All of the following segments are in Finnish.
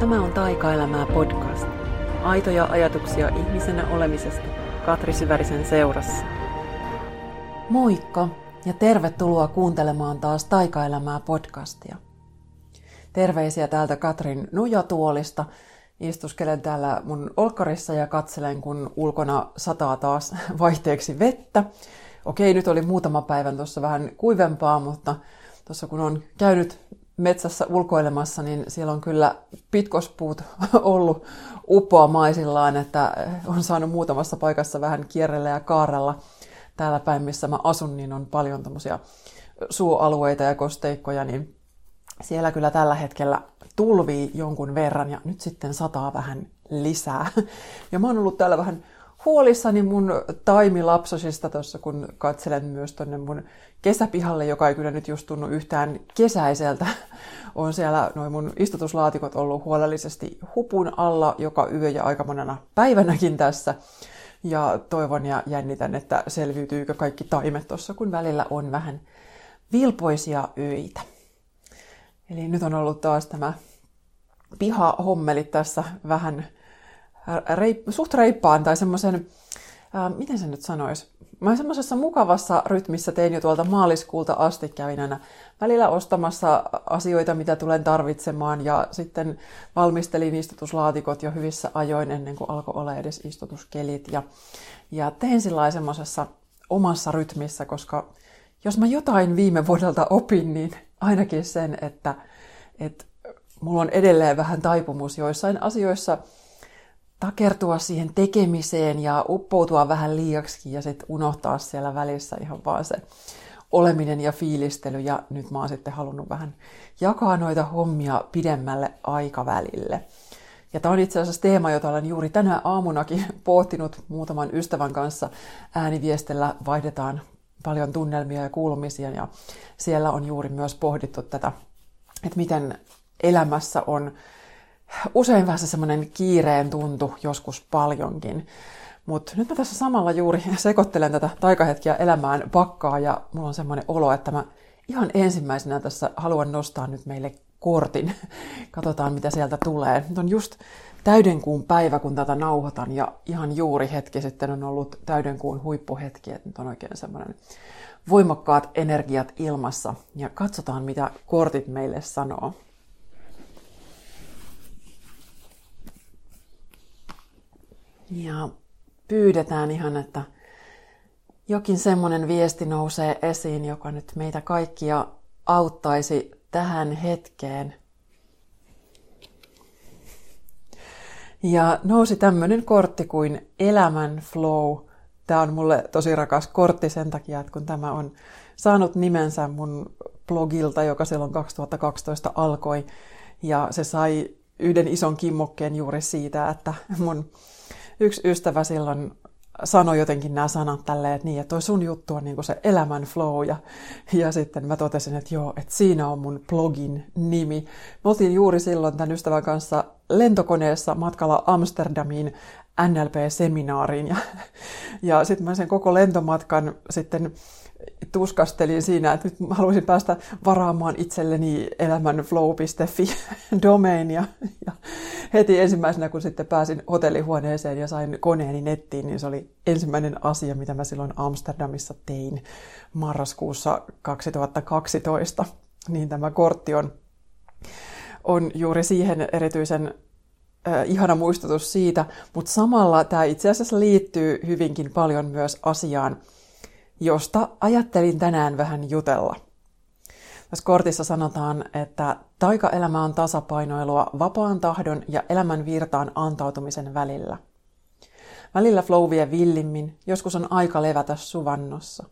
Tämä on Taikaelämää podcast. Aitoja ajatuksia ihmisenä olemisesta Katri Syvärisen seurassa. Moikka ja tervetuloa kuuntelemaan taas Taikaelämää podcastia. Terveisiä täältä Katrin nujatuolista. Istuskelen täällä mun olkkarissa ja katselen, kun ulkona sataa taas vaihteeksi vettä. Okei, nyt oli muutama päivän tuossa vähän kuivempaa, mutta tuossa kun on käynyt metsässä ulkoilemassa, niin siellä on kyllä pitkospuut ollut uppoamaisillaan, että on saanut muutamassa paikassa vähän kierrellä ja kaarella. Täällä päin, missä mä asun, niin on paljon tämmöisiä suoalueita ja kosteikkoja, niin siellä kyllä tällä hetkellä tulvii jonkun verran ja nyt sitten sataa vähän lisää. Ja mä oon ollut täällä vähän huolissani mun taimilapsosista tuossa, kun katselen myös tonne mun kesäpihalle, joka ei kyllä nyt just tunnu yhtään kesäiseltä. On siellä noin mun istutuslaatikot ollut huolellisesti hupun alla joka yö ja aika monena päivänäkin tässä. Ja toivon ja jännitän, että selviytyykö kaikki taimet tuossa, kun välillä on vähän vilpoisia öitä. Eli nyt on ollut taas tämä pihahommelit tässä vähän reip, suht reippaan tai semmoisen, miten se nyt sanoisi, mä semmoisessa mukavassa rytmissä tein jo tuolta maaliskuulta asti kävin aina välillä ostamassa asioita, mitä tulen tarvitsemaan ja sitten valmistelin istutuslaatikot jo hyvissä ajoin ennen kuin alkoi olla edes istutuskelit ja, ja tein sillä semmoisessa omassa rytmissä, koska jos mä jotain viime vuodelta opin, niin ainakin sen, että, että mulla on edelleen vähän taipumus joissain asioissa – takertua siihen tekemiseen ja uppoutua vähän liiaksi ja sitten unohtaa siellä välissä ihan vaan se oleminen ja fiilistely. Ja nyt mä oon sitten halunnut vähän jakaa noita hommia pidemmälle aikavälille. Ja tämä on itse asiassa teema, jota olen juuri tänä aamunakin pohtinut muutaman ystävän kanssa. Ääniviestellä vaihdetaan paljon tunnelmia ja kuulumisia ja siellä on juuri myös pohdittu tätä, että miten elämässä on usein vähän semmoinen kiireen tuntu, joskus paljonkin. Mutta nyt mä tässä samalla juuri sekoittelen tätä taikahetkiä elämään pakkaa ja mulla on semmoinen olo, että mä ihan ensimmäisenä tässä haluan nostaa nyt meille kortin. Katsotaan, mitä sieltä tulee. Nyt on just täydenkuun päivä, kun tätä nauhoitan ja ihan juuri hetki sitten on ollut täydenkuun huippuhetki, että nyt on oikein semmoinen voimakkaat energiat ilmassa ja katsotaan, mitä kortit meille sanoo. Ja pyydetään ihan, että jokin semmoinen viesti nousee esiin, joka nyt meitä kaikkia auttaisi tähän hetkeen. Ja nousi tämmöinen kortti kuin Elämän Flow. Tämä on mulle tosi rakas kortti sen takia, että kun tämä on saanut nimensä mun blogilta, joka silloin 2012 alkoi. Ja se sai yhden ison kimmokkeen juuri siitä, että mun yksi ystävä silloin sanoi jotenkin nämä sanat tälleen, että niin, että toi sun juttu on niin se elämän flow. Ja, ja sitten mä totesin, että joo, että siinä on mun blogin nimi. Me oltiin juuri silloin tämän ystävän kanssa lentokoneessa matkalla Amsterdamiin NLP-seminaariin. Ja, ja sitten mä sen koko lentomatkan sitten tuskastelin siinä, että nyt haluaisin päästä varaamaan itselleni elämänflow.fi domainia. Ja heti ensimmäisenä, kun sitten pääsin hotellihuoneeseen ja sain koneeni nettiin, niin se oli ensimmäinen asia, mitä mä silloin Amsterdamissa tein marraskuussa 2012. Niin tämä kortti on, on juuri siihen erityisen äh, ihana muistutus siitä, mutta samalla tämä itse asiassa liittyy hyvinkin paljon myös asiaan, josta ajattelin tänään vähän jutella. Tässä kortissa sanotaan, että taikaelämä on tasapainoilua vapaan tahdon ja elämän virtaan antautumisen välillä. Välillä flow vie villimmin, joskus on aika levätä suvannossa.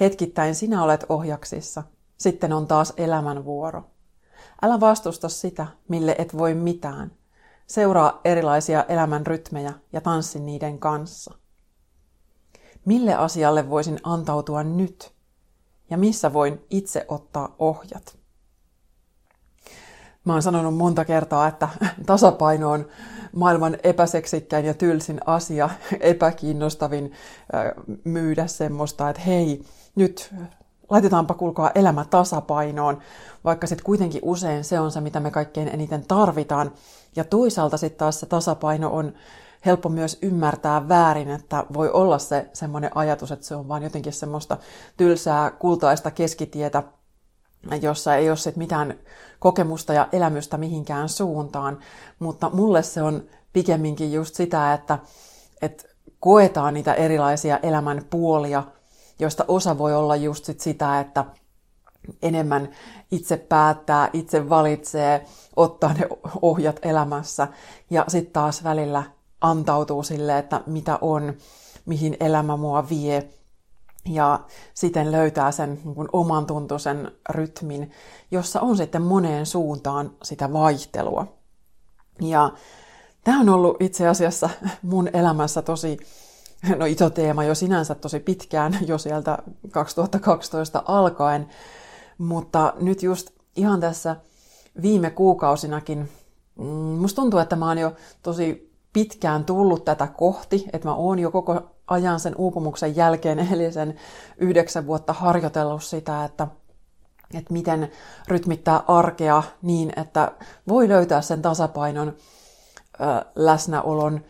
Hetkittäin sinä olet ohjaksissa, sitten on taas elämän vuoro. Älä vastusta sitä, mille et voi mitään. Seuraa erilaisia elämän rytmejä ja tanssi niiden kanssa – Mille asialle voisin antautua nyt? Ja missä voin itse ottaa ohjat? Mä oon sanonut monta kertaa, että tasapaino on maailman epäseksikkäin ja tylsin asia, epäkiinnostavin myydä semmoista, että hei, nyt laitetaanpa kulkaa elämä tasapainoon, vaikka sitten kuitenkin usein se on se, mitä me kaikkein eniten tarvitaan. Ja toisaalta sitten taas se tasapaino on helppo myös ymmärtää väärin, että voi olla se semmoinen ajatus, että se on vain jotenkin semmoista tylsää kultaista keskitietä, jossa ei ole sit mitään kokemusta ja elämystä mihinkään suuntaan. Mutta mulle se on pikemminkin just sitä, että, että koetaan niitä erilaisia elämän puolia, joista osa voi olla just sit sitä, että enemmän itse päättää, itse valitsee, ottaa ne ohjat elämässä ja sitten taas välillä antautuu sille, että mitä on, mihin elämä mua vie ja siten löytää sen niin oman tuntuisen rytmin, jossa on sitten moneen suuntaan sitä vaihtelua. Ja tämä on ollut itse asiassa mun elämässä tosi no iso teema jo sinänsä tosi pitkään, jo sieltä 2012 alkaen, mutta nyt just ihan tässä viime kuukausinakin mm, musta tuntuu, että mä oon jo tosi pitkään tullut tätä kohti, että mä oon jo koko ajan sen uupumuksen jälkeen, eli sen yhdeksän vuotta harjoitellut sitä, että, että miten rytmittää arkea niin, että voi löytää sen tasapainon läsnäolon,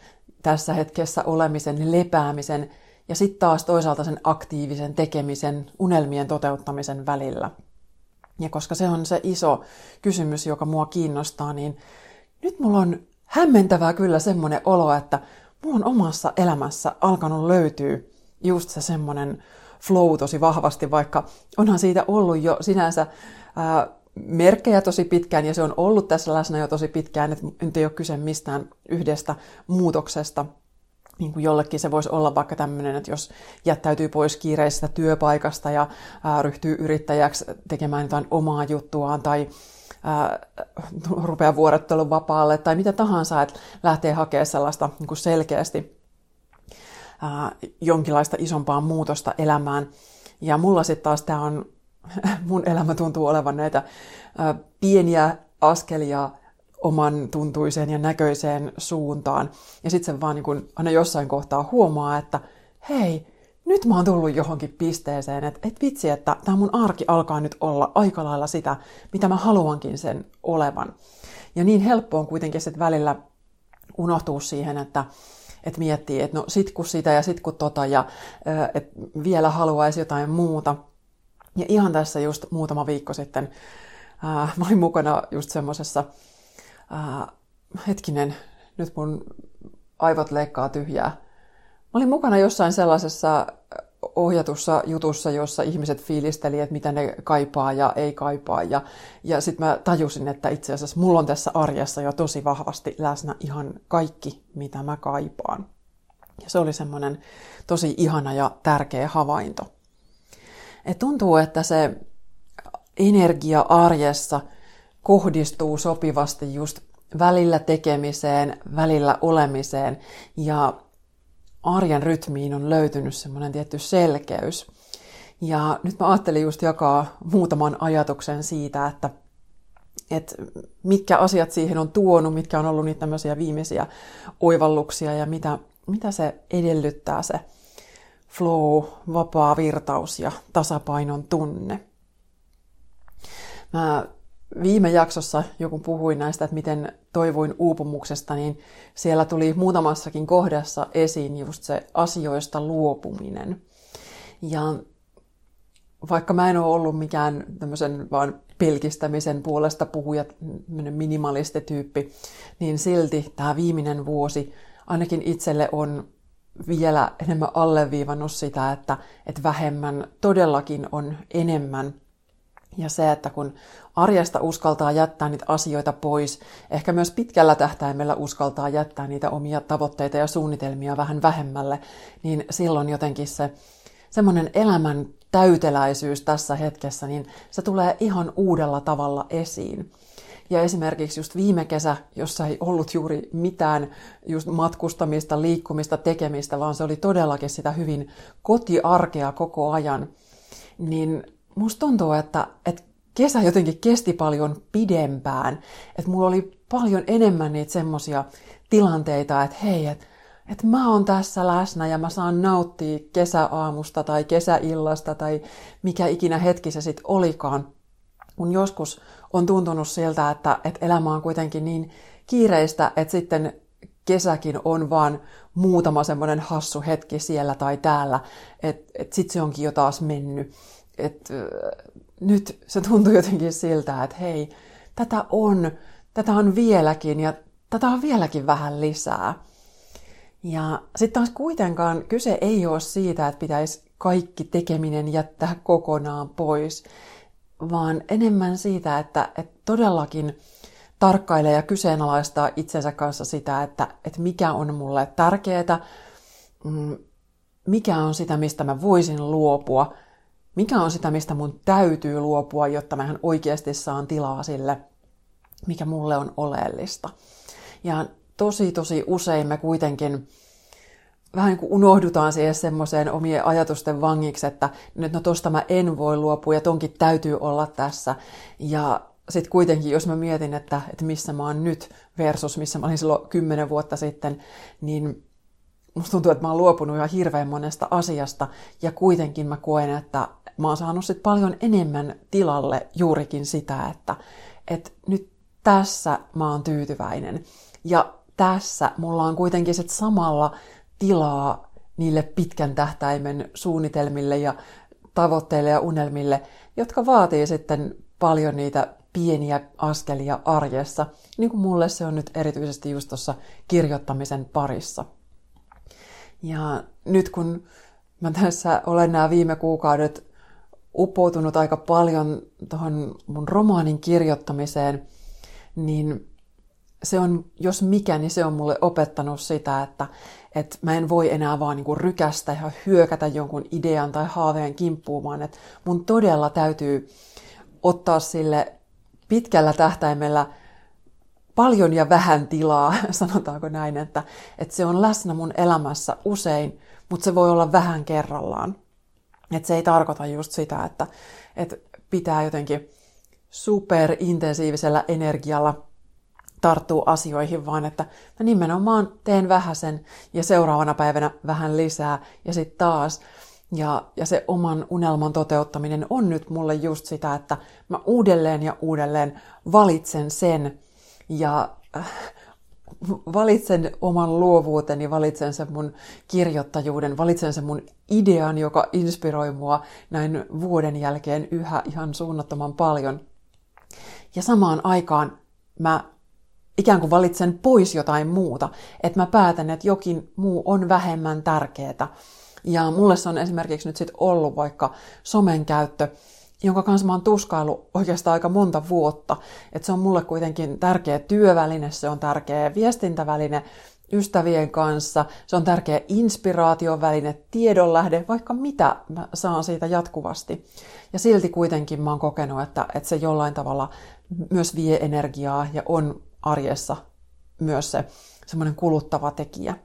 tässä hetkessä olemisen, lepäämisen ja sitten taas toisaalta sen aktiivisen tekemisen, unelmien toteuttamisen välillä. Ja koska se on se iso kysymys, joka mua kiinnostaa, niin nyt mulla on hämmentävää kyllä semmoinen olo, että on omassa elämässä alkanut löytyä just se semmoinen flow tosi vahvasti, vaikka onhan siitä ollut jo sinänsä ää, merkkejä tosi pitkään ja se on ollut tässä läsnä jo tosi pitkään, että nyt ei ole kyse mistään yhdestä muutoksesta. Niin kuin jollekin se voisi olla vaikka tämmöinen, että jos jättäytyy pois kiireisestä työpaikasta ja ää, ryhtyy yrittäjäksi tekemään jotain omaa juttuaan tai ää, rupeaa vuorottelun vapaalle tai mitä tahansa, että lähtee hakemaan sellaista niin kuin selkeästi ää, jonkinlaista isompaa muutosta elämään. Ja mulla sitten taas tämä on mun elämä tuntuu olevan näitä pieniä askelia oman tuntuiseen ja näköiseen suuntaan. Ja sitten se vaan niin kun aina jossain kohtaa huomaa, että hei, nyt mä oon tullut johonkin pisteeseen, että et vitsi, että tämä mun arki alkaa nyt olla aika lailla sitä, mitä mä haluankin sen olevan. Ja niin helppo on kuitenkin sitten välillä unohtua siihen, että et miettii, että no sit kun sitä ja sit kun tota ja että vielä haluaisi jotain muuta – ja ihan tässä just muutama viikko sitten ää, mä olin mukana just semmoisessa, hetkinen, nyt mun aivot leikkaa tyhjää. Mä olin mukana jossain sellaisessa ohjatussa jutussa, jossa ihmiset fiilisteli, että mitä ne kaipaa ja ei kaipaa. Ja, ja sitten mä tajusin, että itse asiassa mulla on tässä arjessa jo tosi vahvasti läsnä ihan kaikki, mitä mä kaipaan. Ja se oli semmoinen tosi ihana ja tärkeä havainto. Et tuntuu, että se energia arjessa kohdistuu sopivasti just välillä tekemiseen, välillä olemiseen ja arjen rytmiin on löytynyt semmoinen tietty selkeys. Ja nyt mä ajattelin just jakaa muutaman ajatuksen siitä, että, että mitkä asiat siihen on tuonut, mitkä on ollut niitä tämmöisiä viimeisiä oivalluksia ja mitä, mitä se edellyttää se flow, vapaa virtaus ja tasapainon tunne. Mä viime jaksossa joku puhuin näistä, että miten toivuin uupumuksesta, niin siellä tuli muutamassakin kohdassa esiin just se asioista luopuminen. Ja vaikka mä en ole ollut mikään tämmöisen vaan pelkistämisen puolesta puhuja, minimalistityyppi, niin silti tämä viimeinen vuosi ainakin itselle on vielä enemmän alleviivannut sitä, että, että vähemmän todellakin on enemmän. Ja se, että kun arjesta uskaltaa jättää niitä asioita pois, ehkä myös pitkällä tähtäimellä uskaltaa jättää niitä omia tavoitteita ja suunnitelmia vähän vähemmälle, niin silloin jotenkin se semmoinen elämän täyteläisyys tässä hetkessä, niin se tulee ihan uudella tavalla esiin. Ja esimerkiksi just viime kesä, jossa ei ollut juuri mitään just matkustamista, liikkumista, tekemistä, vaan se oli todellakin sitä hyvin kotiarkea koko ajan, niin musta tuntuu, että, että kesä jotenkin kesti paljon pidempään. Että mulla oli paljon enemmän niitä semmoisia tilanteita, että hei, että että mä oon tässä läsnä ja mä saan nauttia kesäaamusta tai kesäillasta tai mikä ikinä hetki se sitten olikaan. Kun joskus on tuntunut siltä, että, että elämä on kuitenkin niin kiireistä, että sitten kesäkin on vaan muutama semmoinen hassu hetki siellä tai täällä, että et sitten se onkin jo taas mennyt. Et, nyt se tuntuu jotenkin siltä, että hei, tätä on, tätä on vieläkin ja tätä on vieläkin vähän lisää. Ja sitten taas kuitenkaan kyse ei ole siitä, että pitäisi kaikki tekeminen jättää kokonaan pois, vaan enemmän siitä, että, että todellakin tarkkailee ja kyseenalaistaa itsensä kanssa sitä, että, että mikä on mulle tärkeää, mm, mikä on sitä, mistä mä voisin luopua, mikä on sitä, mistä mun täytyy luopua, jotta mä oikeasti saan tilaa sille, mikä mulle on oleellista. Ja tosi tosi usein me kuitenkin vähän niin kuin unohdutaan siihen semmoiseen omien ajatusten vangiksi, että nyt no tosta mä en voi luopua ja tonkin täytyy olla tässä. Ja sitten kuitenkin, jos mä mietin, että, että missä mä oon nyt versus missä mä olin silloin kymmenen vuotta sitten, niin musta tuntuu, että mä oon luopunut ihan hirveän monesta asiasta ja kuitenkin mä koen, että mä oon saanut sit paljon enemmän tilalle juurikin sitä, että, että nyt tässä mä oon tyytyväinen. Ja tässä mulla on kuitenkin sit samalla tilaa niille pitkän tähtäimen suunnitelmille ja tavoitteille ja unelmille, jotka vaatii sitten paljon niitä pieniä askelia arjessa, niin kuin mulle se on nyt erityisesti just tuossa kirjoittamisen parissa. Ja nyt kun mä tässä olen nämä viime kuukaudet uppoutunut aika paljon tuohon mun romaanin kirjoittamiseen, niin se on, jos mikä, niin se on mulle opettanut sitä, että, että mä en voi enää vaan niin rykästä ja hyökätä jonkun idean tai haaveen kimppuun, vaan että mun todella täytyy ottaa sille pitkällä tähtäimellä paljon ja vähän tilaa, sanotaanko näin, että, että se on läsnä mun elämässä usein, mutta se voi olla vähän kerrallaan. Että se ei tarkoita just sitä, että, että pitää jotenkin superintensiivisellä energialla tarttua asioihin, vaan että mä nimenomaan teen vähäsen ja seuraavana päivänä vähän lisää ja sitten taas. Ja, ja se oman unelman toteuttaminen on nyt mulle just sitä, että mä uudelleen ja uudelleen valitsen sen ja äh, valitsen oman luovuuteni, valitsen sen mun kirjoittajuuden, valitsen sen mun idean, joka inspiroi mua näin vuoden jälkeen yhä ihan suunnattoman paljon. Ja samaan aikaan mä ikään kuin valitsen pois jotain muuta, että mä päätän, että jokin muu on vähemmän tärkeää. Ja mulle se on esimerkiksi nyt sitten ollut vaikka somen käyttö, jonka kanssa mä oon tuskailu oikeastaan aika monta vuotta. Että se on mulle kuitenkin tärkeä työväline, se on tärkeä viestintäväline ystävien kanssa, se on tärkeä inspiraatioväline, tiedonlähde, vaikka mitä mä saan siitä jatkuvasti. Ja silti kuitenkin mä oon kokenut, että, että se jollain tavalla myös vie energiaa ja on arjessa myös se semmoinen kuluttava tekijä.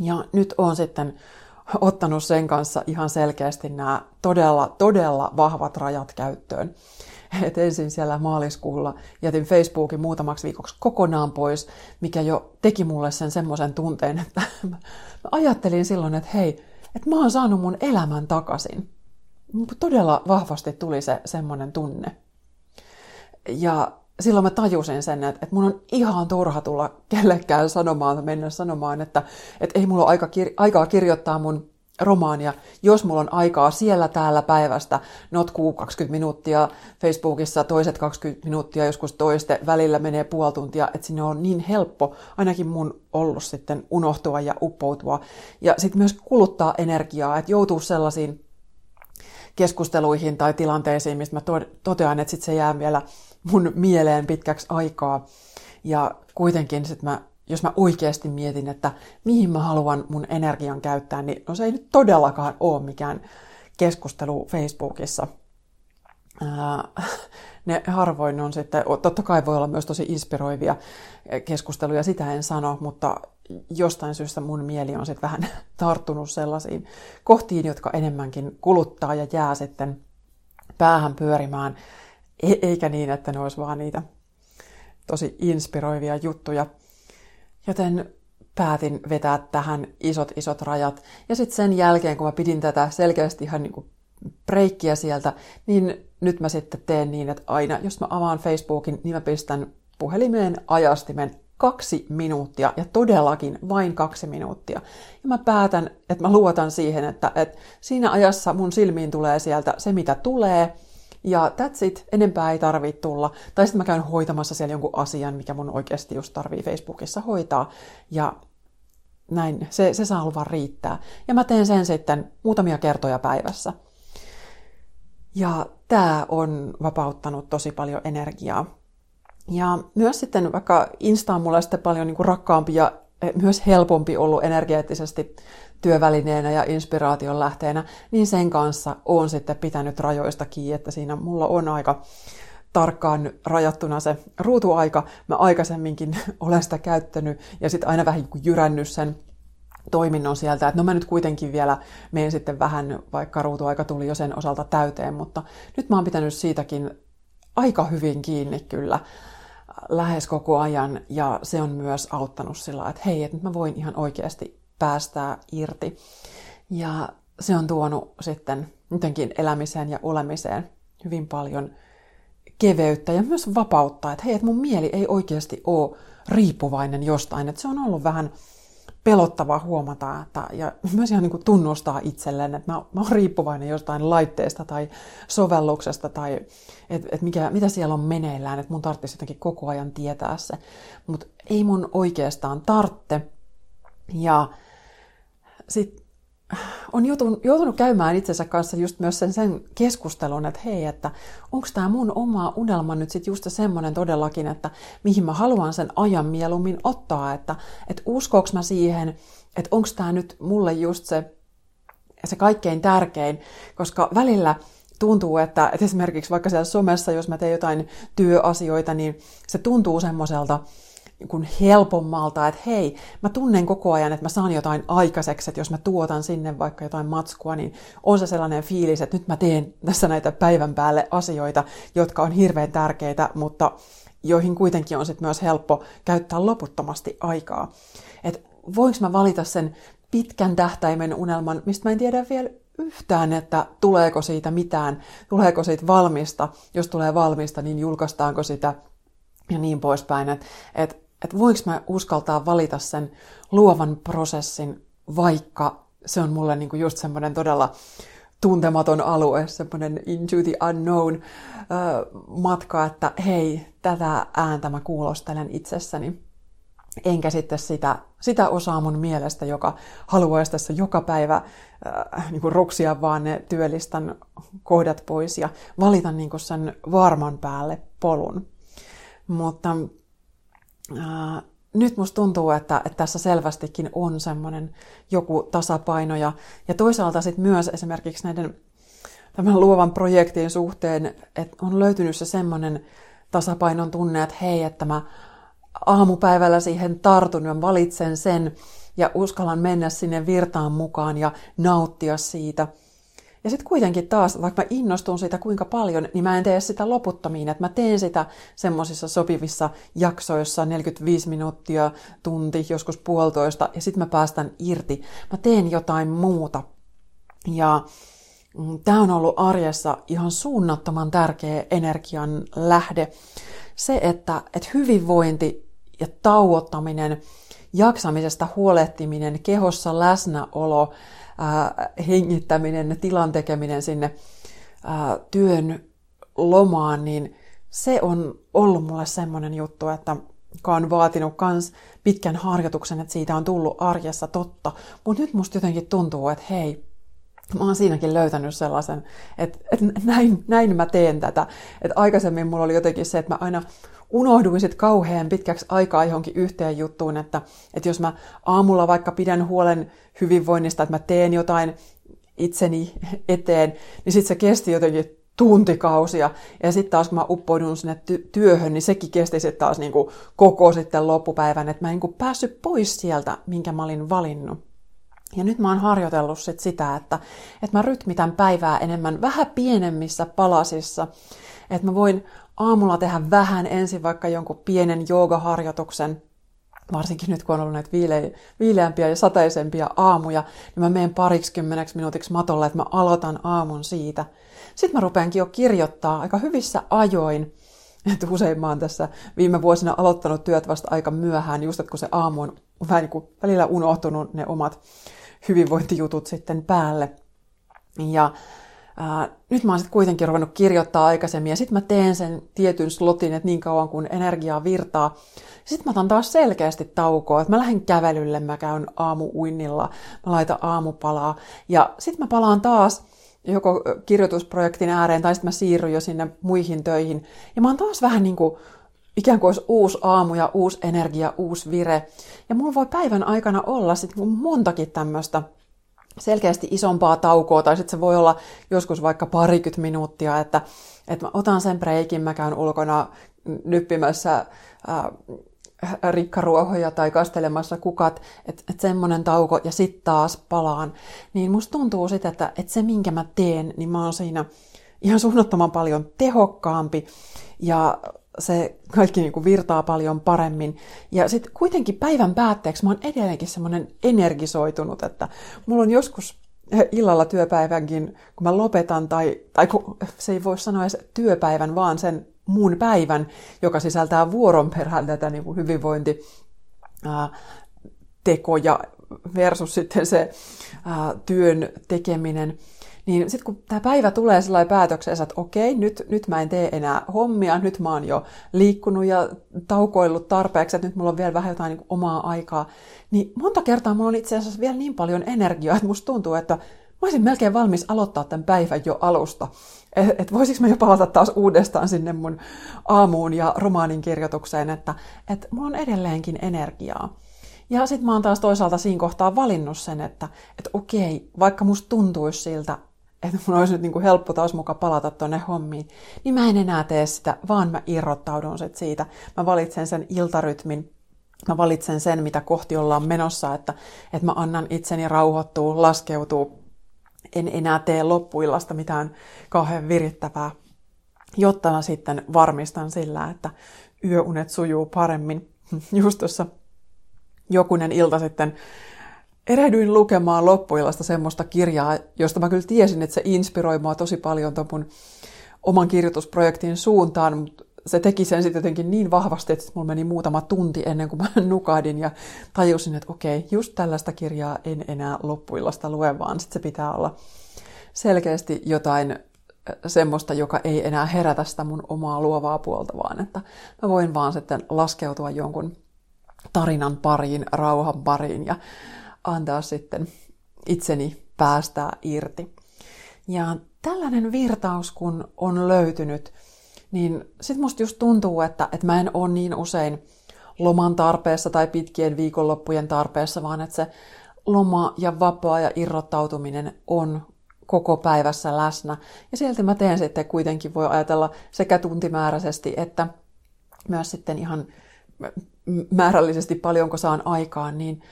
Ja nyt on sitten ottanut sen kanssa ihan selkeästi nämä todella, todella vahvat rajat käyttöön. Et ensin siellä maaliskuulla jätin Facebookin muutamaksi viikoksi kokonaan pois, mikä jo teki mulle sen semmoisen tunteen, että mä ajattelin silloin, että hei, että mä oon saanut mun elämän takaisin. Todella vahvasti tuli se semmoinen tunne. Ja silloin mä tajusin sen, että, että mun on ihan turha tulla kellekään sanomaan, mennä sanomaan, että, että ei mulla ole aika aikaa kirjoittaa mun romaania, jos mulla on aikaa siellä täällä päivästä, notkuu 20 minuuttia Facebookissa, toiset 20 minuuttia, joskus toiste, välillä menee puoli tuntia, että sinne on niin helppo, ainakin mun ollut sitten unohtua ja uppoutua. Ja sitten myös kuluttaa energiaa, että joutuu sellaisiin keskusteluihin tai tilanteisiin, mistä mä totean, että sitten se jää vielä mun mieleen pitkäksi aikaa. Ja kuitenkin sit mä, jos mä oikeasti mietin, että mihin mä haluan mun energian käyttää, niin no se ei nyt todellakaan ole mikään keskustelu Facebookissa. ne harvoin on sitten, totta kai voi olla myös tosi inspiroivia keskusteluja, sitä en sano, mutta jostain syystä mun mieli on sitten vähän tarttunut sellaisiin kohtiin, jotka enemmänkin kuluttaa ja jää sitten päähän pyörimään E- eikä niin, että ne olisi vaan niitä tosi inspiroivia juttuja. Joten päätin vetää tähän isot isot rajat. Ja sitten sen jälkeen, kun mä pidin tätä selkeästi ihan niin breikkiä sieltä, niin nyt mä sitten teen niin, että aina jos mä avaan Facebookin, niin mä pistän puhelimeen ajastimen kaksi minuuttia ja todellakin vain kaksi minuuttia. Ja mä päätän, että mä luotan siihen, että, että siinä ajassa mun silmiin tulee sieltä se, mitä tulee, ja that's it, enempää ei tarvitse tulla. Tai sitten mä käyn hoitamassa siellä jonkun asian, mikä mun oikeasti just tarvii Facebookissa hoitaa. Ja näin, se, se saa luvan riittää. Ja mä teen sen sitten muutamia kertoja päivässä. Ja tämä on vapauttanut tosi paljon energiaa. Ja myös sitten, vaikka Insta on mulle sitten paljon niin kuin rakkaampi ja eh, myös helpompi ollut energeettisesti työvälineenä ja inspiraation lähteenä, niin sen kanssa on sitten pitänyt rajoista kiinni, että siinä mulla on aika tarkkaan rajattuna se ruutuaika. Mä aikaisemminkin olen sitä käyttänyt ja sitten aina vähän niin jyrännyt sen toiminnon sieltä, että no mä nyt kuitenkin vielä menen sitten vähän, vaikka ruutuaika tuli jo sen osalta täyteen, mutta nyt mä oon pitänyt siitäkin aika hyvin kiinni kyllä lähes koko ajan ja se on myös auttanut sillä että hei, että nyt mä voin ihan oikeasti päästää irti. Ja se on tuonut sitten jotenkin elämiseen ja olemiseen hyvin paljon keveyttä ja myös vapautta, että hei, että mun mieli ei oikeasti ole riippuvainen jostain, että se on ollut vähän pelottavaa huomata että, ja myös ihan niin kuin tunnustaa itselleen, että mä, mä oon riippuvainen jostain laitteesta tai sovelluksesta tai että et mikä, mitä siellä on meneillään, että mun tarvitsisi jotenkin koko ajan tietää se. Mutta ei mun oikeastaan tartte. Ja sitten on joutunut, joutunut käymään itsensä kanssa just myös sen, sen keskustelun, että hei, että onko tämä mun oma unelma nyt sitten just semmoinen todellakin, että mihin mä haluan sen ajan mieluummin ottaa, että, että uskoks mä siihen, että onko tämä nyt mulle just se, se kaikkein tärkein, koska välillä tuntuu, että, että esimerkiksi vaikka siellä somessa, jos mä teen jotain työasioita, niin se tuntuu semmoiselta, niin helpommalta, että hei, mä tunnen koko ajan, että mä saan jotain aikaiseksi, että jos mä tuotan sinne vaikka jotain matskua, niin on se sellainen fiilis, että nyt mä teen tässä näitä päivän päälle asioita, jotka on hirveän tärkeitä, mutta joihin kuitenkin on sitten myös helppo käyttää loputtomasti aikaa. Että voinko mä valita sen pitkän tähtäimen unelman, mistä mä en tiedä vielä yhtään, että tuleeko siitä mitään, tuleeko siitä valmista, jos tulee valmista, niin julkaistaanko sitä ja niin poispäin. Että et että voinko mä uskaltaa valita sen luovan prosessin, vaikka se on mulle niinku just semmoinen todella tuntematon alue, semmoinen into the unknown uh, matka, että hei, tätä ääntä mä kuulostelen itsessäni. Enkä sitten sitä, sitä osaa mun mielestä, joka haluaisi tässä joka päivä äh, niin ruksia vaan ne työlistan kohdat pois ja valita niin sen varman päälle polun. Mutta nyt musta tuntuu, että, että tässä selvästikin on semmoinen joku tasapaino ja, ja toisaalta sitten myös esimerkiksi näiden tämän luovan projektin suhteen, että on löytynyt se semmoinen tasapainon tunne, että hei, että mä aamupäivällä siihen tartun ja valitsen sen ja uskallan mennä sinne virtaan mukaan ja nauttia siitä – ja sitten kuitenkin taas, vaikka mä innostun siitä kuinka paljon, niin mä en tee sitä loputtomiin. Että mä teen sitä semmoisissa sopivissa jaksoissa, 45 minuuttia, tunti, joskus puolitoista, ja sitten mä päästän irti. Mä teen jotain muuta. Ja mm, tämä on ollut arjessa ihan suunnattoman tärkeä energian lähde. Se, että, että hyvinvointi ja tauottaminen, jaksamisesta huolehtiminen, kehossa läsnäolo, hengittäminen, tilan tekeminen sinne työn lomaan, niin se on ollut mulle semmoinen juttu, että on vaatinut kans pitkän harjoituksen, että siitä on tullut arjessa totta. Mutta nyt musta jotenkin tuntuu, että hei, mä oon siinäkin löytänyt sellaisen, että, että näin, näin mä teen tätä. Että aikaisemmin mulla oli jotenkin se, että mä aina unohduin sitten kauhean pitkäksi aikaa johonkin yhteen juttuun, että, että jos mä aamulla vaikka pidän huolen hyvinvoinnista, että mä teen jotain itseni eteen, niin sitten se kesti jotenkin tuntikausia. Ja sitten taas kun mä uppoidun sinne ty- työhön, niin sekin kesti sitten taas niinku koko sitten loppupäivän, että mä en niinku päässyt pois sieltä, minkä mä olin valinnut. Ja nyt mä oon harjoitellut sit sitä, että, että mä rytmitän päivää enemmän vähän pienemmissä palasissa. Että mä voin aamulla tehdä vähän ensin vaikka jonkun pienen joogaharjoituksen, varsinkin nyt kun on ollut näitä viile- viileämpiä ja sateisempia aamuja, niin mä menen pariksi kymmeneksi minuutiksi matolle, että mä aloitan aamun siitä. Sitten mä rupeankin jo kirjoittaa aika hyvissä ajoin, että usein mä oon tässä viime vuosina aloittanut työt vasta aika myöhään, just että kun se aamu on vähän niin kuin välillä unohtunut ne omat hyvinvointijutut sitten päälle. Ja ää, nyt mä oon sitten kuitenkin ruvennut kirjoittaa aikaisemmin ja sitten mä teen sen tietyn slotin, että niin kauan kuin energiaa virtaa. Sitten mä otan taas selkeästi taukoa, että mä lähden kävelylle, mä käyn aamuuinnilla, mä laitan aamupalaa ja sitten mä palaan taas joko kirjoitusprojektin ääreen tai sitten mä siirryn jo sinne muihin töihin. Ja mä oon taas vähän niin kuin ikään kuin olisi uusi aamu ja uusi energia, uusi vire. Ja mulla voi päivän aikana olla sitten montakin tämmöistä selkeästi isompaa taukoa, tai sitten se voi olla joskus vaikka parikymmentä minuuttia, että, että mä otan sen breikin, mä käyn ulkona nyppimässä ää, rikkaruohoja tai kastelemassa kukat, että et semmoinen tauko ja sitten taas palaan, niin musta tuntuu sitten, että, että se minkä mä teen, niin mä oon siinä ihan suunnattoman paljon tehokkaampi ja se kaikki niin kuin virtaa paljon paremmin. Ja sitten kuitenkin päivän päätteeksi mä oon edelleenkin semmoinen energisoitunut, että mulla on joskus illalla työpäivänkin, kun mä lopetan, tai, tai kun se ei voi sanoa edes työpäivän, vaan sen muun päivän, joka sisältää vuoron perään tätä niin kuin hyvinvointi, tekoja versus sitten se ää, työn tekeminen, niin sitten kun tämä päivä tulee sellainen päätökseen, että okei, nyt, nyt mä en tee enää hommia, nyt mä oon jo liikkunut ja taukoillut tarpeeksi, että nyt mulla on vielä vähän jotain niin omaa aikaa, niin monta kertaa mulla on itse asiassa vielä niin paljon energiaa, että musta tuntuu, että mä olisin melkein valmis aloittaa tämän päivän jo alusta. Että et voisinko mä jo palata taas uudestaan sinne mun aamuun ja romaanin kirjoitukseen, että et mulla on edelleenkin energiaa. Ja sitten mä oon taas toisaalta siinä kohtaa valinnut sen, että et okei, vaikka musta tuntuisi siltä, että mun olisi nyt niin kuin helppo taas muka palata tonne hommiin, niin mä en enää tee sitä, vaan mä irrottaudun sit siitä. Mä valitsen sen iltarytmin, mä valitsen sen, mitä kohti ollaan menossa, että, että mä annan itseni rauhoittua, laskeutua, en enää tee loppuillasta mitään kauhean virittävää, jotta mä sitten varmistan sillä, että yöunet sujuu paremmin. Just tuossa jokunen ilta sitten erehdyin lukemaan loppuillasta semmoista kirjaa, josta mä kyllä tiesin, että se inspiroi mua tosi paljon mun oman kirjoitusprojektin suuntaan, mutta se teki sen sitten jotenkin niin vahvasti, että mulla meni muutama tunti ennen kuin mä nukahdin ja tajusin, että okei, just tällaista kirjaa en enää loppuillasta lue, vaan sitten se pitää olla selkeästi jotain semmoista, joka ei enää herätä sitä mun omaa luovaa puolta, vaan että mä voin vaan sitten laskeutua jonkun tarinan pariin, rauhan pariin ja antaa sitten itseni päästää irti. Ja tällainen virtaus, kun on löytynyt, niin sitten musta just tuntuu, että, että mä en ole niin usein loman tarpeessa tai pitkien viikonloppujen tarpeessa, vaan että se loma ja vapaa ja irrottautuminen on koko päivässä läsnä. Ja silti mä teen sitten kuitenkin, voi ajatella sekä tuntimääräisesti että myös sitten ihan määrällisesti paljonko saan aikaan, niin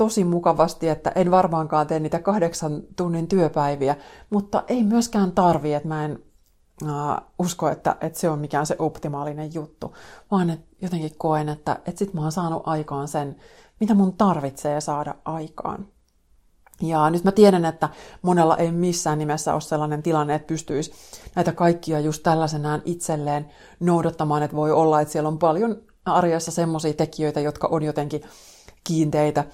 tosi mukavasti, että en varmaankaan tee niitä kahdeksan tunnin työpäiviä, mutta ei myöskään tarvi, että mä en uh, usko, että, että se on mikään se optimaalinen juttu, vaan että jotenkin koen, että, että sit mä oon saanut aikaan sen, mitä mun tarvitsee saada aikaan. Ja nyt mä tiedän, että monella ei missään nimessä ole sellainen tilanne, että pystyisi näitä kaikkia just tällaisenään itselleen noudattamaan, että voi olla, että siellä on paljon arjessa semmoisia tekijöitä, jotka on jotenkin kiinteitä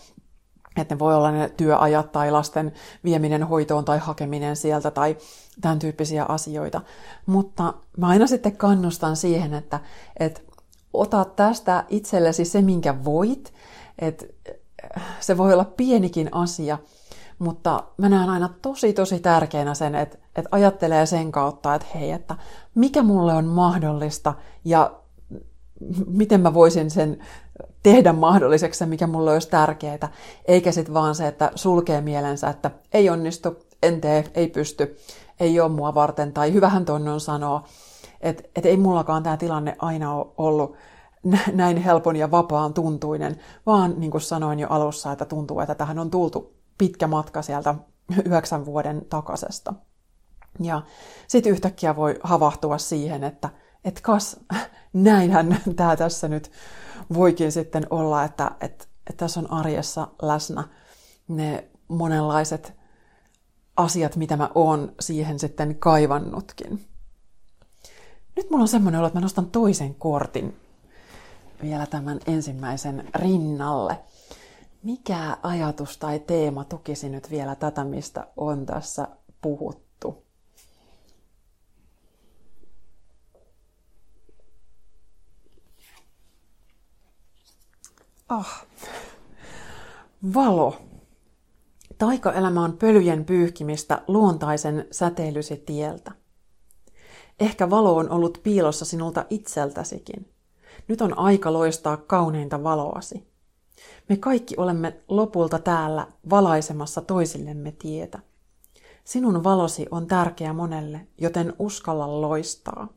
että ne voi olla ne työajat tai lasten vieminen hoitoon tai hakeminen sieltä tai tämän tyyppisiä asioita. Mutta mä aina sitten kannustan siihen, että, että ota tästä itsellesi se, minkä voit. Että se voi olla pienikin asia, mutta mä näen aina tosi tosi tärkeänä sen, että, että ajattelee sen kautta, että hei, että mikä mulle on mahdollista ja miten mä voisin sen tehdä mahdolliseksi mikä mulle olisi tärkeää, eikä sitten vaan se, että sulkee mielensä, että ei onnistu, en tee, ei pysty, ei ole mua varten, tai hyvähän tonne on sanoa, että et ei mullakaan tämä tilanne aina ole ollut näin helpon ja vapaan tuntuinen, vaan niin kuin sanoin jo alussa, että tuntuu, että tähän on tultu pitkä matka sieltä yhdeksän vuoden takaisesta. Ja sitten yhtäkkiä voi havahtua siihen, että et kas, näinhän tämä tässä nyt voikin sitten olla, että, että, että tässä on arjessa läsnä ne monenlaiset asiat, mitä mä oon siihen sitten kaivannutkin. Nyt mulla on semmoinen olo, että mä nostan toisen kortin vielä tämän ensimmäisen rinnalle. Mikä ajatus tai teema tukisi nyt vielä tätä, mistä on tässä puhuttu? Ah, valo. Taikaelämä on pölyjen pyyhkimistä luontaisen säteilysi tieltä. Ehkä valo on ollut piilossa sinulta itseltäsikin. Nyt on aika loistaa kauneinta valoasi. Me kaikki olemme lopulta täällä valaisemassa toisillemme tietä. Sinun valosi on tärkeä monelle, joten uskalla loistaa.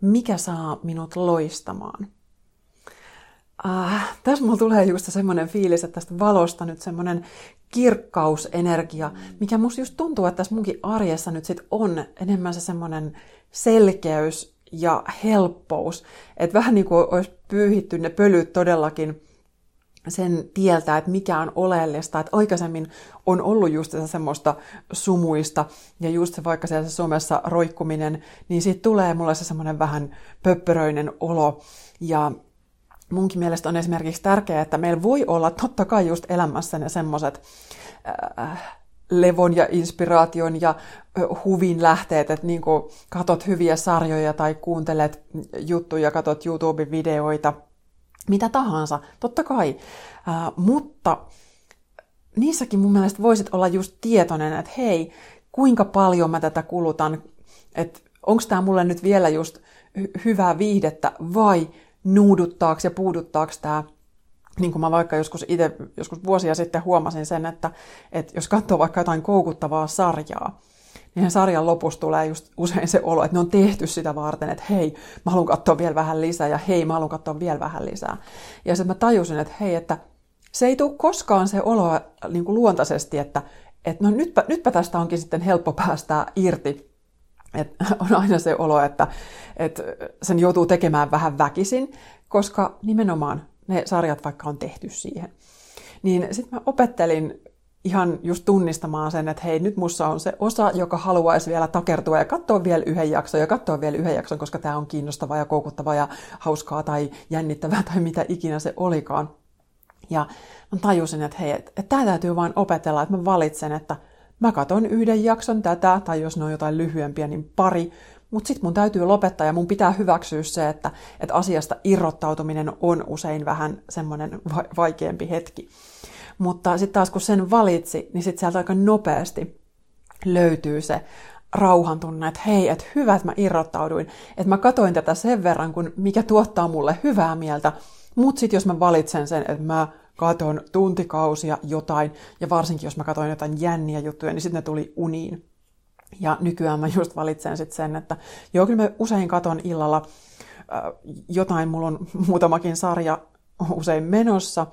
Mikä saa minut loistamaan? Äh, tässä mulla tulee just semmoinen fiilis, että tästä valosta nyt semmoinen kirkkausenergia, mikä musta just tuntuu, että tässä munkin arjessa nyt sit on enemmän se semmoinen selkeys ja helppous. Että vähän niin kuin olisi pyyhitty ne pölyt todellakin sen tieltä, että mikä on oleellista. Että aikaisemmin on ollut just semmoista sumuista ja just se vaikka siellä somessa roikkuminen, niin siitä tulee mulle se semmoinen vähän pöppöröinen olo. Ja munkin mielestä on esimerkiksi tärkeää, että meillä voi olla totta kai just elämässä ne semmoiset äh, levon ja inspiraation ja huvin lähteet, että niin katot hyviä sarjoja tai kuuntelet juttuja, katot YouTube-videoita, mitä tahansa, totta kai. Äh, mutta niissäkin mun mielestä voisit olla just tietoinen, että hei, kuinka paljon mä tätä kulutan, että onko tämä mulle nyt vielä just hy- hyvää viihdettä vai nuuduttaako ja puuduttaako tämä niin kuin mä vaikka joskus itse joskus vuosia sitten huomasin sen, että, että jos katsoo vaikka jotain koukuttavaa sarjaa, niin sarjan lopussa tulee just usein se olo, että ne on tehty sitä varten, että hei, mä haluan katsoa vielä vähän lisää ja hei, mä haluan katsoa vielä vähän lisää. Ja sitten mä tajusin, että hei, että se ei tule koskaan se olo niin kuin luontaisesti, että, että no nytpä, nytpä tästä onkin sitten helppo päästää irti, et on aina se olo, että, että sen joutuu tekemään vähän väkisin, koska nimenomaan ne sarjat vaikka on tehty siihen. Niin sitten mä opettelin ihan just tunnistamaan sen, että hei, nyt mussa on se osa, joka haluaisi vielä takertua ja katsoa vielä yhden jakson ja katsoa vielä yhden jakson, koska tämä on kiinnostavaa ja koukuttavaa ja hauskaa tai jännittävää tai mitä ikinä se olikaan. Ja mä tajusin, että hei, että, että tämä täytyy vain opetella, että mä valitsen, että mä katon yhden jakson tätä, tai jos ne on jotain lyhyempiä, niin pari, mutta sitten mun täytyy lopettaa ja mun pitää hyväksyä se, että, että asiasta irrottautuminen on usein vähän semmoinen vaikeampi hetki. Mutta sitten taas kun sen valitsi, niin sitten sieltä aika nopeasti löytyy se rauhan tunne, että hei, että hyvä, että mä irrottauduin, että mä katoin tätä sen verran, kun mikä tuottaa mulle hyvää mieltä, mutta sitten jos mä valitsen sen, että mä katon tuntikausia jotain, ja varsinkin jos mä katoin jotain jänniä juttuja, niin sitten ne tuli uniin. Ja nykyään mä just valitsen sitten sen, että joo, kyllä mä usein katon illalla äh, jotain, mulla on muutamakin sarja usein menossa.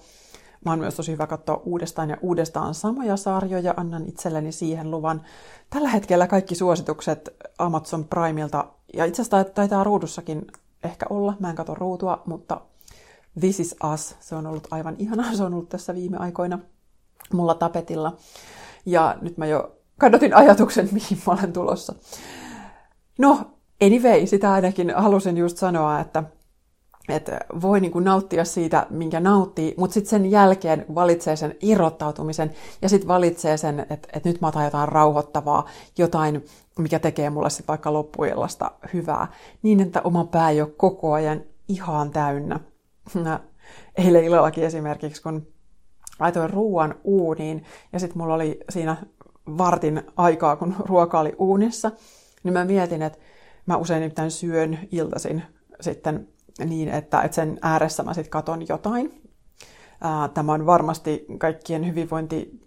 Mä oon myös tosi hyvä katsoa uudestaan ja uudestaan samoja sarjoja, annan itselleni siihen luvan. Tällä hetkellä kaikki suositukset Amazon Primeilta, ja itse asiassa taitaa ruudussakin ehkä olla, mä en katso ruutua, mutta This is Us, se on ollut aivan ihanaa, se on ollut tässä viime aikoina mulla tapetilla. Ja nyt mä jo kadotin ajatuksen, mihin mä olen tulossa. No, anyway, sitä ainakin halusin just sanoa, että, että voi niin kuin nauttia siitä, minkä nauttii, mutta sitten sen jälkeen valitsee sen irrottautumisen ja sitten valitsee sen, että, että nyt mä otan jotain rauhoittavaa, jotain, mikä tekee mulle sitten vaikka loppuillasta hyvää, niin että oma pää ei ole koko ajan ihan täynnä. Eilen illallakin esimerkiksi, kun laitoin ruoan uuniin ja sitten mulla oli siinä vartin aikaa, kun ruoka oli uunissa, niin mä mietin, että mä usein nimittäin syön iltaisin sitten niin, että, että sen ääressä mä sitten katon jotain. Tämä on varmasti kaikkien hyvinvointi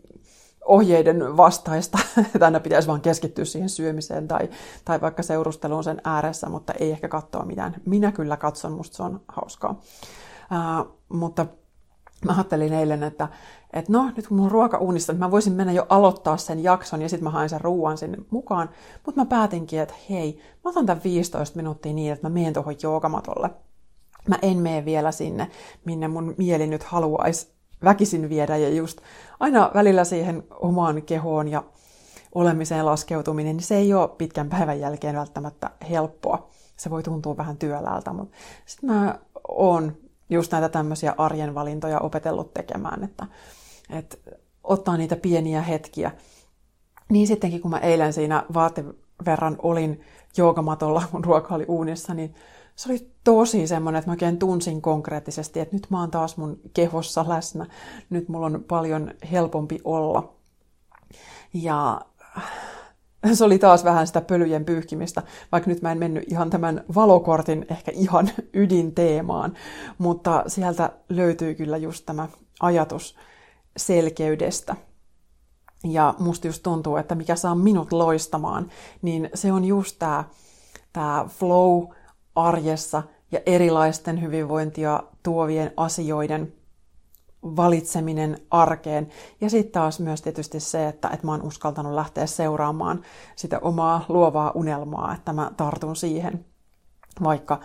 ohjeiden vastaista, että aina pitäisi vaan keskittyä siihen syömiseen tai, tai vaikka seurusteluun sen ääressä, mutta ei ehkä katsoa mitään. Minä kyllä katson, musta se on hauskaa. Uh, mutta mä ajattelin eilen, että, että no, nyt kun mulla on ruoka uunissa, niin mä voisin mennä jo aloittaa sen jakson ja sitten mä hain sen ruoan sinne mukaan. Mutta mä päätinkin, että hei, mä otan tämän 15 minuuttia niin, että mä menen tuohon joogamatolle. Mä en mene vielä sinne, minne mun mieli nyt haluaisi väkisin viedä ja just aina välillä siihen omaan kehoon ja olemiseen laskeutuminen, niin se ei ole pitkän päivän jälkeen välttämättä helppoa. Se voi tuntua vähän työläältä, mutta sitten mä oon just näitä tämmöisiä arjen valintoja opetellut tekemään, että, että ottaa niitä pieniä hetkiä. Niin sittenkin, kun mä eilen siinä vaateverran olin joogamatolla, kun ruoka oli uunissa, niin se oli tosi semmoinen, että mä oikein tunsin konkreettisesti, että nyt mä oon taas mun kehossa läsnä. Nyt mulla on paljon helpompi olla. Ja se oli taas vähän sitä pölyjen pyyhkimistä, vaikka nyt mä en mennyt ihan tämän valokortin ehkä ihan ydinteemaan, mutta sieltä löytyy kyllä just tämä ajatus selkeydestä. Ja musta just tuntuu, että mikä saa minut loistamaan, niin se on just tämä, tämä flow arjessa ja erilaisten hyvinvointia tuovien asioiden valitseminen arkeen. Ja sitten taas myös tietysti se, että, että mä oon uskaltanut lähteä seuraamaan sitä omaa luovaa unelmaa, että mä tartun siihen, vaikka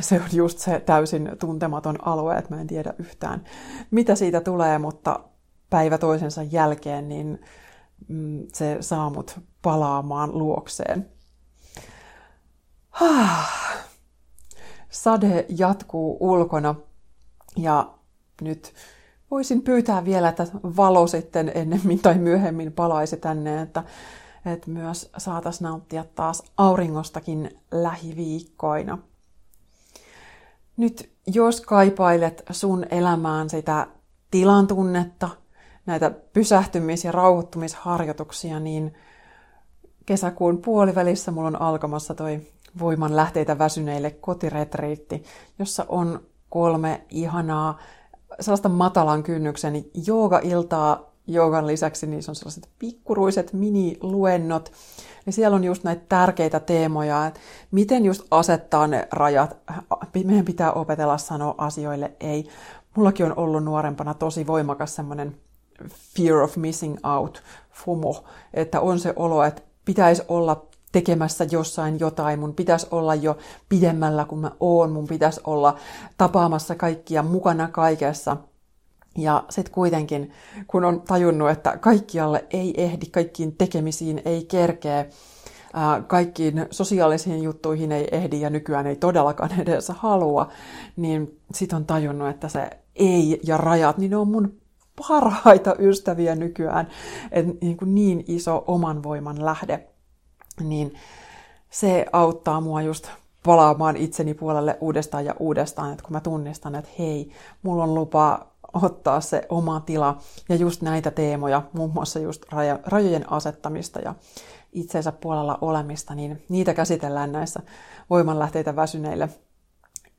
se on just se täysin tuntematon alue, että mä en tiedä yhtään, mitä siitä tulee, mutta päivä toisensa jälkeen niin mm, se saa mut palaamaan luokseen. Sade jatkuu ulkona ja nyt voisin pyytää vielä, että valo sitten ennemmin tai myöhemmin palaisi tänne, että, että myös saataisiin nauttia taas auringostakin lähiviikkoina. Nyt jos kaipailet sun elämään sitä tilan tunnetta, näitä pysähtymis- ja rauhoittumisharjoituksia, niin kesäkuun puolivälissä mulla on alkamassa toi Voiman lähteitä väsyneille kotiretriitti, jossa on kolme ihanaa sellaista matalan kynnyksen jooga-iltaa joogan lisäksi, se on sellaiset pikkuruiset mini-luennot. Ja siellä on just näitä tärkeitä teemoja, että miten just asettaa ne rajat. Meidän pitää opetella sanoa asioille ei. Mullakin on ollut nuorempana tosi voimakas semmoinen fear of missing out, FOMO, että on se olo, että pitäisi olla tekemässä jossain jotain, mun pitäisi olla jo pidemmällä kuin mä oon, mun pitäisi olla tapaamassa kaikkia mukana kaikessa. Ja sitten kuitenkin, kun on tajunnut, että kaikkialle ei ehdi, kaikkiin tekemisiin ei kerkeä, kaikkiin sosiaalisiin juttuihin ei ehdi ja nykyään ei todellakaan edes halua, niin sitten on tajunnut, että se ei ja rajat, niin ne on mun parhaita ystäviä nykyään. Et niin, kuin niin iso oman voiman lähde niin se auttaa mua just palaamaan itseni puolelle uudestaan ja uudestaan, että kun mä tunnistan, että hei, mulla on lupa ottaa se oma tila ja just näitä teemoja, muun muassa just rajojen asettamista ja itseensä puolella olemista, niin niitä käsitellään näissä voimanlähteitä väsyneille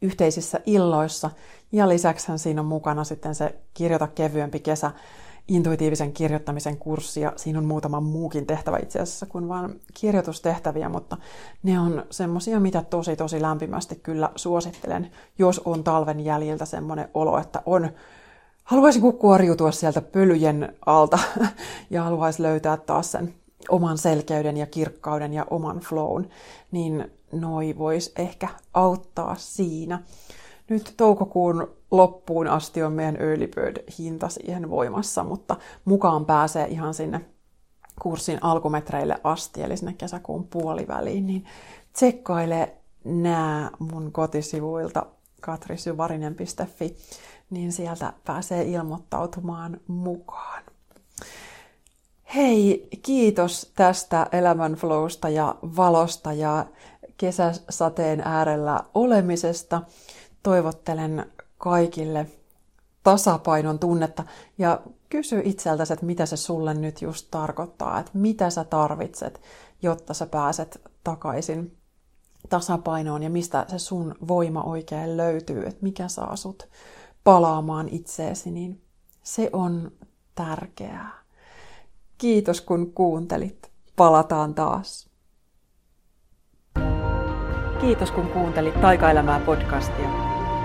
yhteisissä illoissa. Ja lisäksi siinä on mukana sitten se kirjoita kevyempi kesä, intuitiivisen kirjoittamisen kurssi ja siinä on muutama muukin tehtävä itse asiassa kuin vain kirjoitustehtäviä, mutta ne on semmosia, mitä tosi tosi lämpimästi kyllä suosittelen, jos on talven jäljiltä semmoinen olo, että on haluaisi kuoriutua sieltä pölyjen alta ja haluaisi löytää taas sen oman selkeyden ja kirkkauden ja oman flown, niin noi vois ehkä auttaa siinä. Nyt toukokuun loppuun asti on meidän early bird-hinta siihen voimassa, mutta mukaan pääsee ihan sinne kurssin alkumetreille asti, eli sinne kesäkuun puoliväliin, niin tsekkaile nämä mun kotisivuilta katrisyvarinen.fi, niin sieltä pääsee ilmoittautumaan mukaan. Hei, kiitos tästä elämänflowsta ja valosta ja kesäsateen äärellä olemisesta. Toivottelen kaikille tasapainon tunnetta ja kysy itseltäsi, että mitä se sulle nyt just tarkoittaa, että mitä sä tarvitset, jotta sä pääset takaisin tasapainoon ja mistä se sun voima oikein löytyy, että mikä saa sut palaamaan itseesi, niin se on tärkeää. Kiitos kun kuuntelit. Palataan taas. Kiitos kun kuuntelit Taikaelämää podcastia.